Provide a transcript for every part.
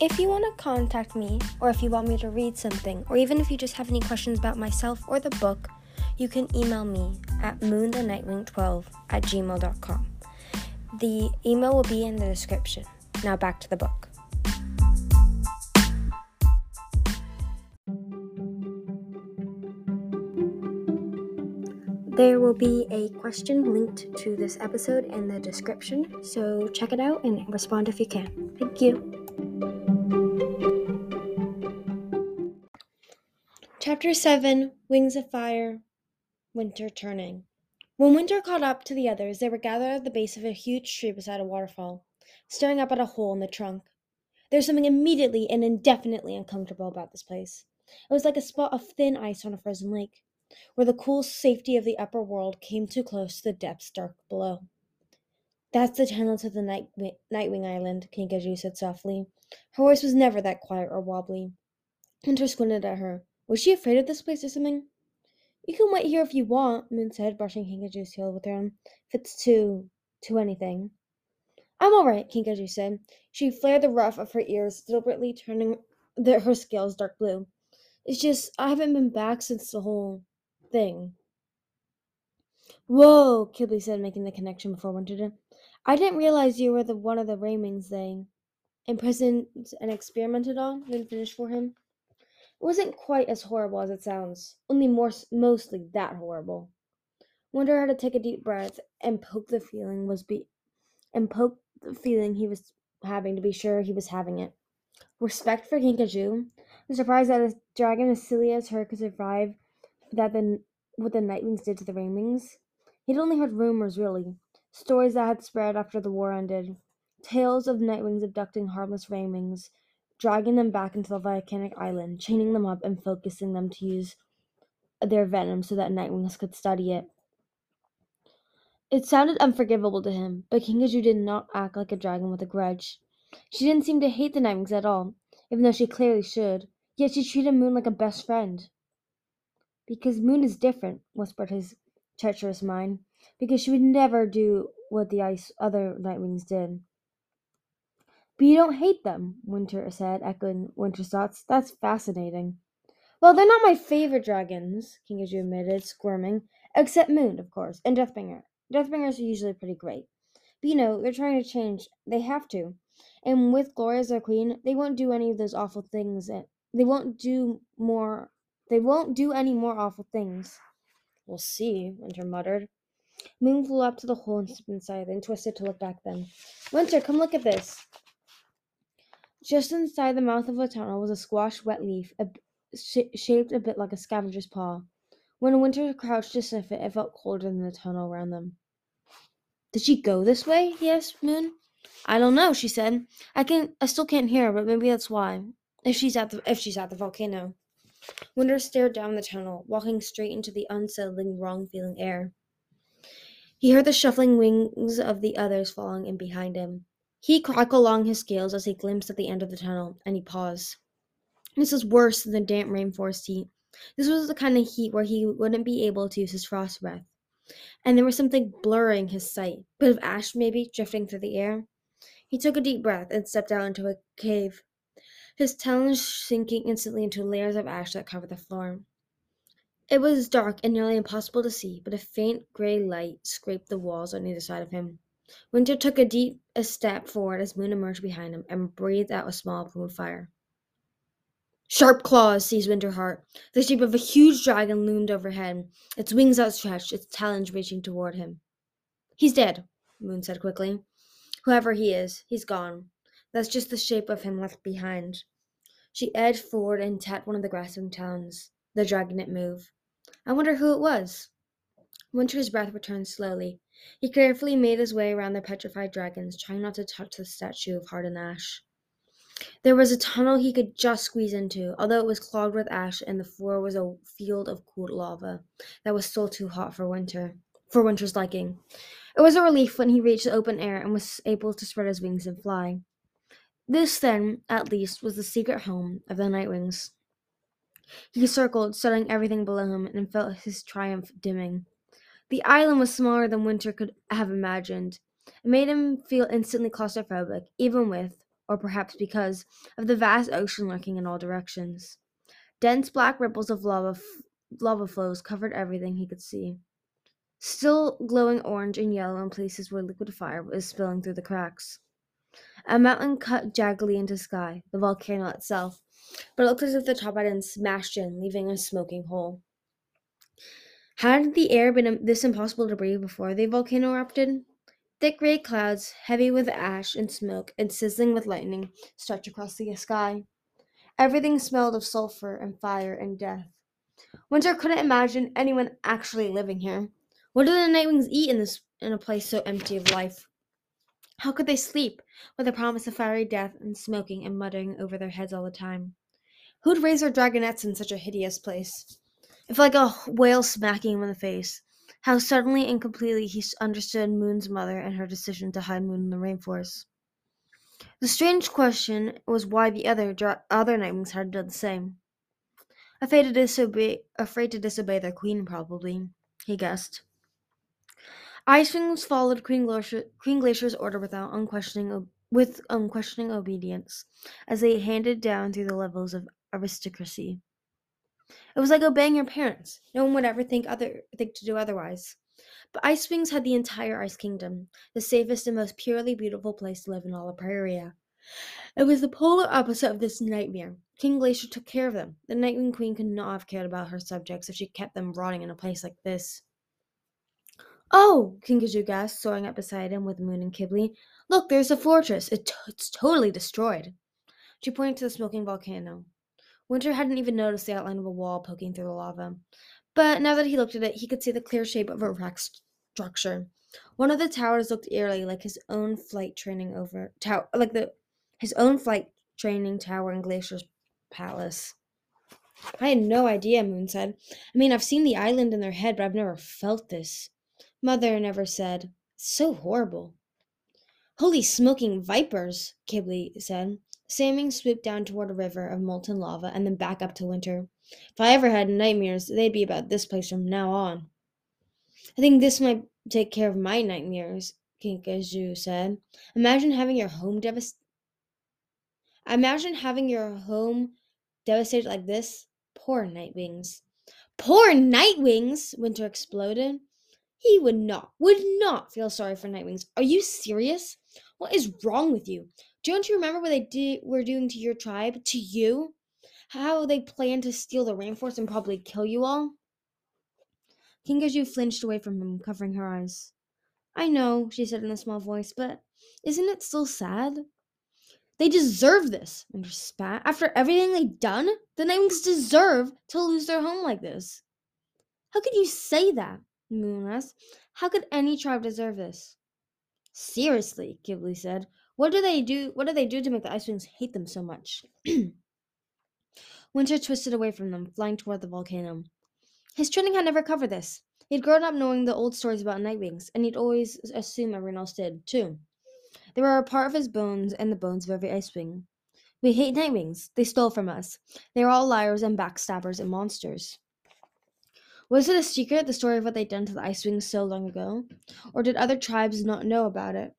If you want to contact me, or if you want me to read something, or even if you just have any questions about myself or the book, you can email me at moonthenightwing12 at gmail.com. The email will be in the description. Now back to the book. There will be a question linked to this episode in the description, so check it out and respond if you can. Thank you. Chapter 7 Wings of Fire Winter Turning. When Winter caught up to the others, they were gathered at the base of a huge tree beside a waterfall, staring up at a hole in the trunk. There was something immediately and indefinitely uncomfortable about this place. It was like a spot of thin ice on a frozen lake, where the cool safety of the upper world came too close to the depths dark below. That's the tunnel to the night Nightwing Island, Kinkajou said softly. Her voice was never that quiet or wobbly. Winter squinted at her. Was she afraid of this place or something? You can wait here if you want, Moon said, brushing Kinkajou's tail with her own. If it's too to anything. I'm all right, Kinkajou said. She flared the ruff of her ears, deliberately turning the, her scales dark blue. It's just I haven't been back since the whole thing. Whoa, Qibli said, making the connection before Winter. I didn't realize you were the one of the Rainwings they imprisoned and experimented on. Then finished for him. It wasn't quite as horrible as it sounds, only more mostly that horrible. Wonder how to take a deep breath and poke the feeling was be and poke the feeling he was having to be sure he was having it. Respect for Kinkajou. I'm surprised that a dragon as silly as her could survive that the what the Nightwings did to the Rainwings. He'd only heard rumors, really, stories that had spread after the war ended, tales of Nightwings abducting harmless Rainwings dragging them back into the volcanic island, chaining them up, and focusing them to use their venom so that Nightwings could study it. It sounded unforgivable to him, but Kinkajou did not act like a dragon with a grudge. She didn't seem to hate the Nightwings at all, even though she clearly should, yet she treated Moon like a best friend. Because Moon is different, whispered his treacherous mind, because she would never do what the ice other Nightwings did. But you don't hate them, Winter said, echoing Winter's thoughts. That's fascinating. Well, they're not my favorite dragons, Kinkajou admitted, squirming. Except Moon, of course, and Deathbringer. Deathbringers are usually pretty great. But you know, they're trying to change. They have to. And with Gloria as their queen, they won't do any of those awful things. They won't do more. They won't do any more awful things. We'll see, Winter muttered. Moon flew up to the hole and stepped inside, then twisted to look back then. Winter, come look at this. Just inside the mouth of the tunnel was a squashed wet leaf, a, sh- shaped a bit like a scavenger's paw. When Winter crouched to sniff it, it felt colder than the tunnel around them. Did she go this way? he asked Moon. I don't know, she said. I can I still can't hear her, but maybe that's why. If she's at the if she's at the volcano. Winter stared down the tunnel, walking straight into the unsettling, wrong feeling air. He heard the shuffling wings of the others falling in behind him. He crackled along his scales as he glimpsed at the end of the tunnel, and he paused. This was worse than the damp rainforest heat. This was the kind of heat where he wouldn't be able to use his frost breath. And there was something blurring his sight. Bit of ash, maybe, drifting through the air. He took a deep breath and stepped out into a cave, his talons sinking instantly into layers of ash that covered the floor. It was dark and nearly impossible to see, but a faint gray light scraped the walls on either side of him. Winter took a deep a step forward as Moon emerged behind him and breathed out a small plume of fire. Sharp claws seized Winterheart. The shape of a huge dragon loomed overhead, its wings outstretched, its talons reaching toward him. He's dead, Moon said quickly. Whoever he is, he's gone. That's just the shape of him left behind. She edged forward and tapped one of the grasping talons. The dragon didn't move. I wonder who it was. Winter's breath returned slowly, he carefully made his way around the petrified dragons, trying not to touch the statue of hardened ash. There was a tunnel he could just squeeze into, although it was clogged with ash and the floor was a field of cooled lava that was still too hot for winter for winter's liking. It was a relief when he reached the open air and was able to spread his wings and fly. This, then, at least, was the secret home of the Nightwings. He circled, studying everything below him, and felt his triumph dimming. The island was smaller than Winter could have imagined. It made him feel instantly claustrophobic, even with or perhaps because of the vast ocean lurking in all directions. Dense black ripples of lava, f- lava flows covered everything he could see. Still glowing orange and yellow in places where liquid fire was spilling through the cracks. A mountain cut jaggedly into sky, the volcano itself, but it looked as if the top had been smashed in, leaving a smoking hole. Had the air been um, this impossible to breathe before the volcano erupted? Thick gray clouds, heavy with ash and smoke and sizzling with lightning, stretched across the sky. Everything smelled of sulfur and fire and death. Winter couldn't imagine anyone actually living here. What do the Nightwings eat in this in a place so empty of life? How could they sleep with the promise of fiery death and smoking and muttering over their heads all the time? Who'd raise their dragonettes in such a hideous place? Felt like a whale smacking him in the face. How suddenly and completely he understood Moon's mother and her decision to hide Moon in the rainforest. The strange question was why the other other Nightwings had done the same. Afraid to disobey, afraid to disobey their queen, probably. He guessed. Ice Wings followed Queen, Glacier, Queen Glacier's order without unquestioning with unquestioning obedience, as they handed down through the levels of aristocracy. It was like obeying your parents. No one would ever think other think to do otherwise. But Ice Wings had the entire Ice Kingdom, the safest and most purely beautiful place to live in all of Pyrrhia. It was the polar opposite of this nightmare. King Glacier took care of them. The Nightwing Queen could not have cared about her subjects if she kept them rotting in a place like this. Oh, King Kinkajou gasped, soaring up beside him with Moon and Qibli. Look, there's a fortress. It t- it's totally destroyed. She pointed to the smoking volcano. Winter hadn't even noticed the outline of a wall poking through the lava. But now that he looked at it, he could see the clear shape of a wrecked structure. One of the towers looked eerily like his own flight training over tower, like the his own flight training tower in Glacier's palace. I had no idea, Moon said. I mean, I've seen the island in their head, but I've never felt this. Mother never said. So horrible. Holy smoking vipers, Qibli said. Samming swooped down toward a river of molten lava and then back up to Winter. If I ever had nightmares, they'd be about this place from now on. I think this might take care of my nightmares, Kinkajou said. Imagine having your home devastated. Imagine having your home devastated like this. Poor Nightwings. Poor Nightwings! Winter exploded. He would not, would not feel sorry for Nightwings. Are you serious? What is wrong with you? Don't you remember what they did were doing to your tribe? To you? How they planned to steal the rainforest and probably kill you all? Kinkajou flinched away from him, covering her eyes. I know, she said in a small voice, but isn't it still sad? They deserve this, Winter spat. After everything they've done, the Nightwings deserve to lose their home like this. How could you say that? Moon asked. How could any tribe deserve this? Seriously, Qibli said. What do they do what do they do to make the Ice Wings hate them so much? Winter twisted away from them, flying toward the volcano. His training had never covered this. He'd grown up knowing the old stories about Nightwings, and he'd always assumed everyone else did, too. They were a part of his bones and the bones of every Ice Wing. We hate Nightwings. They stole from us. They are all liars and backstabbers and monsters. Was it a secret, the story of what they'd done to the Ice Wings so long ago? Or did other tribes not know about it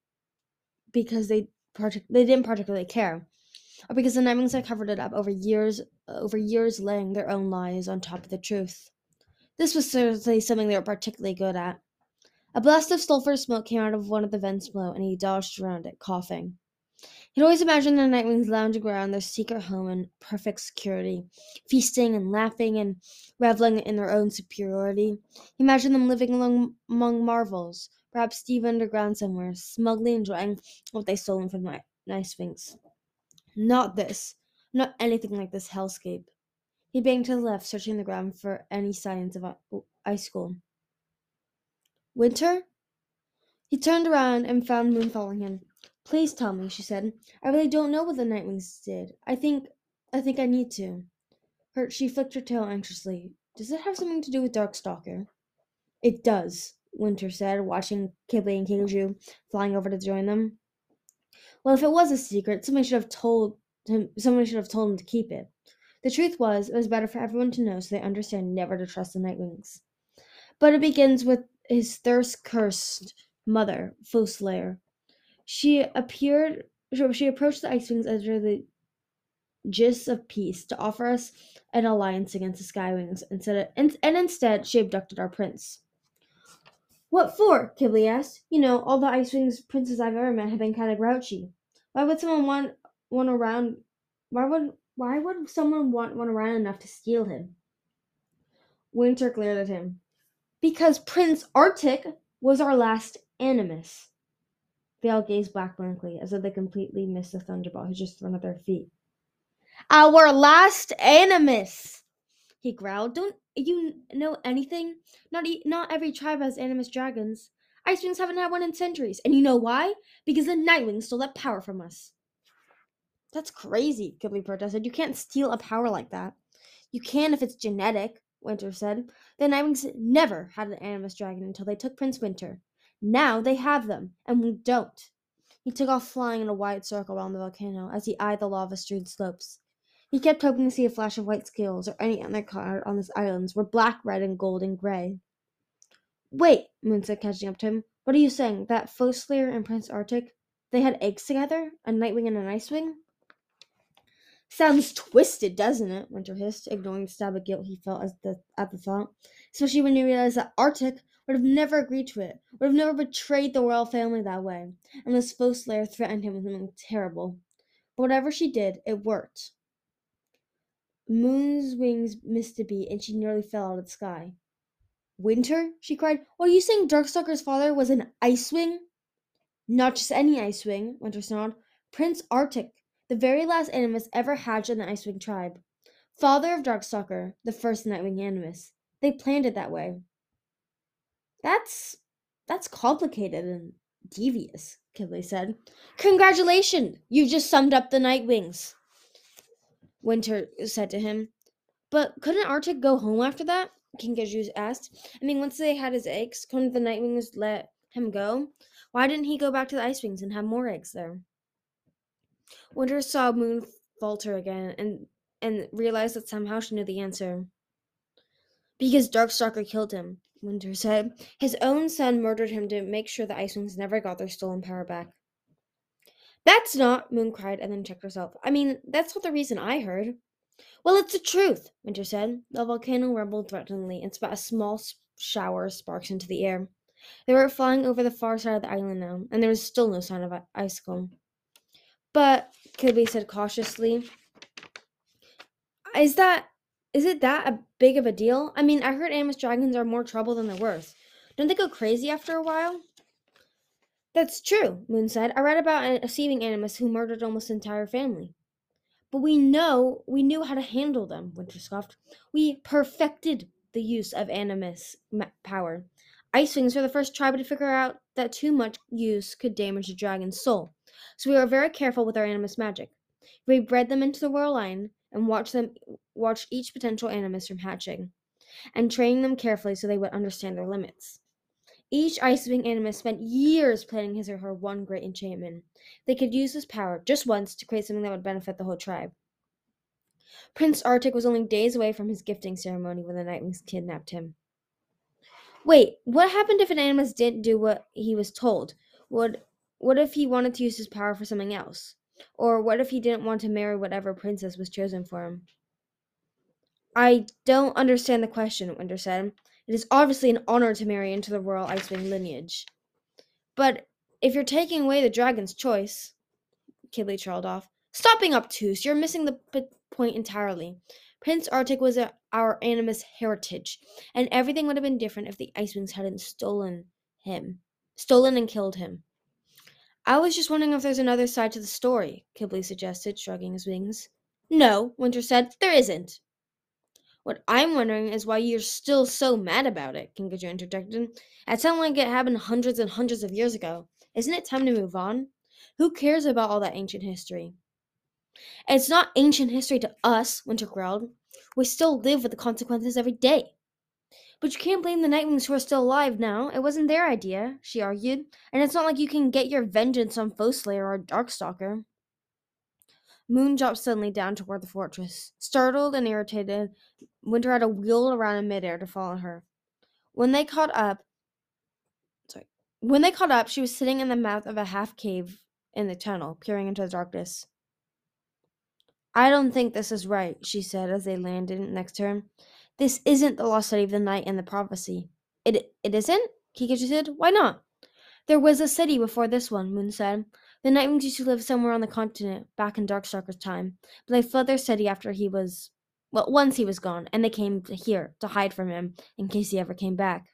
because they partic- they didn't particularly care? Or because the Nightwings had covered it up over years over years laying their own lies on top of the truth? This was certainly something they were particularly good at. A blast of sulfur smoke came out of one of the vents below, and he dodged around it, coughing. He'd always imagined the Nightwings lounging around their secret home in perfect security, feasting and laughing and reveling in their own superiority. He imagined them living along, among marvels, perhaps deep underground somewhere, smugly enjoying what they stolen from the Ice Wings. Not this. Not anything like this hellscape. He banged to the left, searching the ground for any signs of Icicle. Winter? He turned around and found Moon following him. Please tell me, she said. I really don't know what the Nightwings did. I think I think I need to. Her she flicked her tail anxiously. Does it have something to do with Darkstalker? It does, Winter said, watching Qibli and Kinkajou flying over to join them. Well, if it was a secret, somebody should have told him someone should have told him to keep it. The truth was, it was better for everyone to know so they understand never to trust the Nightwings. But it begins with his thirst cursed mother, Foeslayer. She appeared she approached the Ice Wings under the gist of peace to offer us an alliance against the Sky Wings instead of, and, and instead she abducted our prince. What for? Qibli asked. You know, all the Ice Wings princes I've ever met have been kind of grouchy. Why would someone want one around? Why would why would someone want one around enough to steal him? Winter glared at him. Because Prince Arctic was our last animus. They all gazed back blankly, as though they completely missed the thunderbolt who just thrown at their feet. Our last animus! He growled. Don't you know anything? Not e- not every tribe has animus dragons. Ice Wings haven't had one in centuries, and you know why? Because the Nightwings stole that power from us. That's crazy, Qibli protested. You can't steal a power like that. You can if it's genetic, Winter said. The Nightwings never had an animus dragon until they took Prince Winter. Now they have them, and we don't. He took off flying in a wide circle around the volcano as he eyed the lava strewn slopes. He kept hoping to see a flash of white scales or any other color on his islands were black, red, and gold and gray. Wait, Moon said, catching up to him. What are you saying? That Foeslayer and Prince Arctic, they had eggs together? A Nightwing and an Icewing? Sounds twisted, doesn't it? Winter hissed, ignoring the stab of guilt he felt as the, at the thought. Especially when he realized that Arctic would have never agreed to it, would have never betrayed the royal family that way, unless Foeslayer threatened him with something terrible. But whatever she did, it worked. Moon's wings missed a beat, and she nearly fell out of the sky. Winter? she cried. Are you saying Darkstalker's father was an Icewing? Not just any Icewing, Winter snarled. Prince Arctic, the very last animus ever hatched in the Icewing tribe. Father of Darkstalker, the first Nightwing animus. They planned it that way. That's that's complicated and devious, Qibli said. Congratulations! You just summed up the Nightwings. Winter said to him. But couldn't Arctic go home after that? Kinkajou asked. I mean, once they had his eggs, couldn't the Nightwings let him go? Why didn't he go back to the Ice Wings and have more eggs there? Winter saw Moon falter again and and realized that somehow she knew the answer. Because Darkstalker killed him, Winter said. His own son murdered him to make sure the Ice Wings never got their stolen power back. That's not, Moon cried and then checked herself. I mean, that's not the reason I heard. Well, it's the truth, Winter said. The volcano rumbled threateningly and spat a small shower of sparks into the air. They were flying over the far side of the island now, and there was still no sign of an icicle. But, Qibli said cautiously, is that, is it that a big of a deal? I mean, I heard Animus dragons are more trouble than they're worth. Don't they go crazy after a while? That's true, Moon said. I read about a Seawing animus who murdered almost the entire family. But we know we knew how to handle them, Winter scoffed. We perfected the use of animus power. Ice Wings were the first tribe to figure out that too much use could damage a dragon's soul. So we were very careful with our animus magic. We bred them into the royal line and watched them watch each potential animus from hatching, and trained them carefully so they would understand their limits. Each Icewing animus spent years planning his or her one great enchantment. They could use this power just once to create something that would benefit the whole tribe. Prince Arctic was only days away from his gifting ceremony when the Nightwings kidnapped him. Wait, what happened if an animus didn't do what he was told? Would what if he wanted to use his power for something else? Or what if he didn't want to marry whatever princess was chosen for him? I don't understand the question, Winter said. It is obviously an honor to marry into the royal Icewing lineage. But if you're taking away the dragon's choice, Qibli trailed off. Stop being obtuse. You're missing the p- point entirely. Prince Arctic was a, our animus heritage, and everything would have been different if the Icewings hadn't stolen him, stolen and killed him. I was just wondering if there's another side to the story, Qibli suggested, shrugging his wings. No, Winter said, there isn't. What I'm wondering is why you're still so mad about it, Kinkajou interjected. It sounded like it happened hundreds and hundreds of years ago. Isn't it time to move on? Who cares about all that ancient history? It's not ancient history to us, Winter growled. We still live with the consequences every day. But you can't blame the Nightwings who are still alive now. It wasn't their idea, she argued. And it's not like you can get your vengeance on Foeslayer or Darkstalker. Moon dropped suddenly down toward the fortress. Startled and irritated, Winter had to wheel around in midair to follow her. When they caught up, sorry, when they caught up, she was sitting in the mouth of a half cave in the tunnel, peering into the darkness. I don't think this is right, she said as they landed next to her. This isn't the lost city of the night and the prophecy. It it isn't? Kinkajou said. Why not? There was a city before this one, Moon said. The Nightwings used to live somewhere on the continent, back in Darkstalker's time, but they fled their city after he was well, once he was gone, and they came here to hide from him in case he ever came back.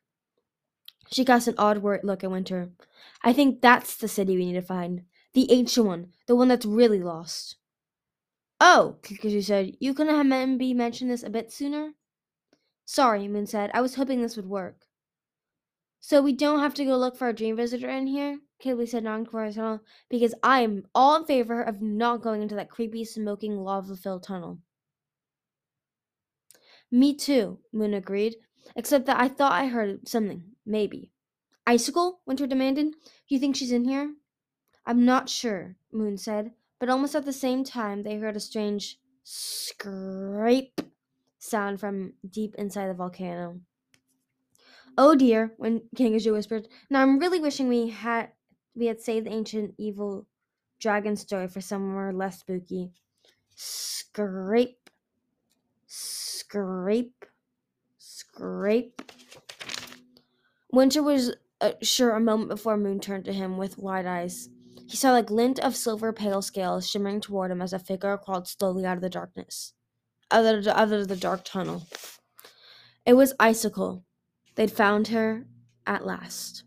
She cast an odd look at Winter. I think that's the city we need to find. The ancient one, the one that's really lost. Oh, Kinkajou said, you couldn't have maybe mentioned this a bit sooner? Sorry, Moon said. I was hoping this would work. So we don't have to go look for a dream visitor in here? Qibli said non because I'm all in favor of not going into that creepy, smoking, lava-filled tunnel. Me too, Moon agreed, except that I thought I heard something, maybe. Icicle? Winter demanded. Do you think she's in here? I'm not sure, Moon said, but almost at the same time they heard a strange scrape sound from deep inside the volcano. Oh dear, when Kinkajou whispered, now I'm really wishing we had we had saved the ancient evil dragon story for somewhere less spooky. Scrape, scrape, scrape. Winter was uh, sure a moment before Moon turned to him with wide eyes. He saw a glint of silver pale scales shimmering toward him as a figure crawled slowly out of the darkness, out of the, out of the dark tunnel. It was Icicle. They'd found her at last.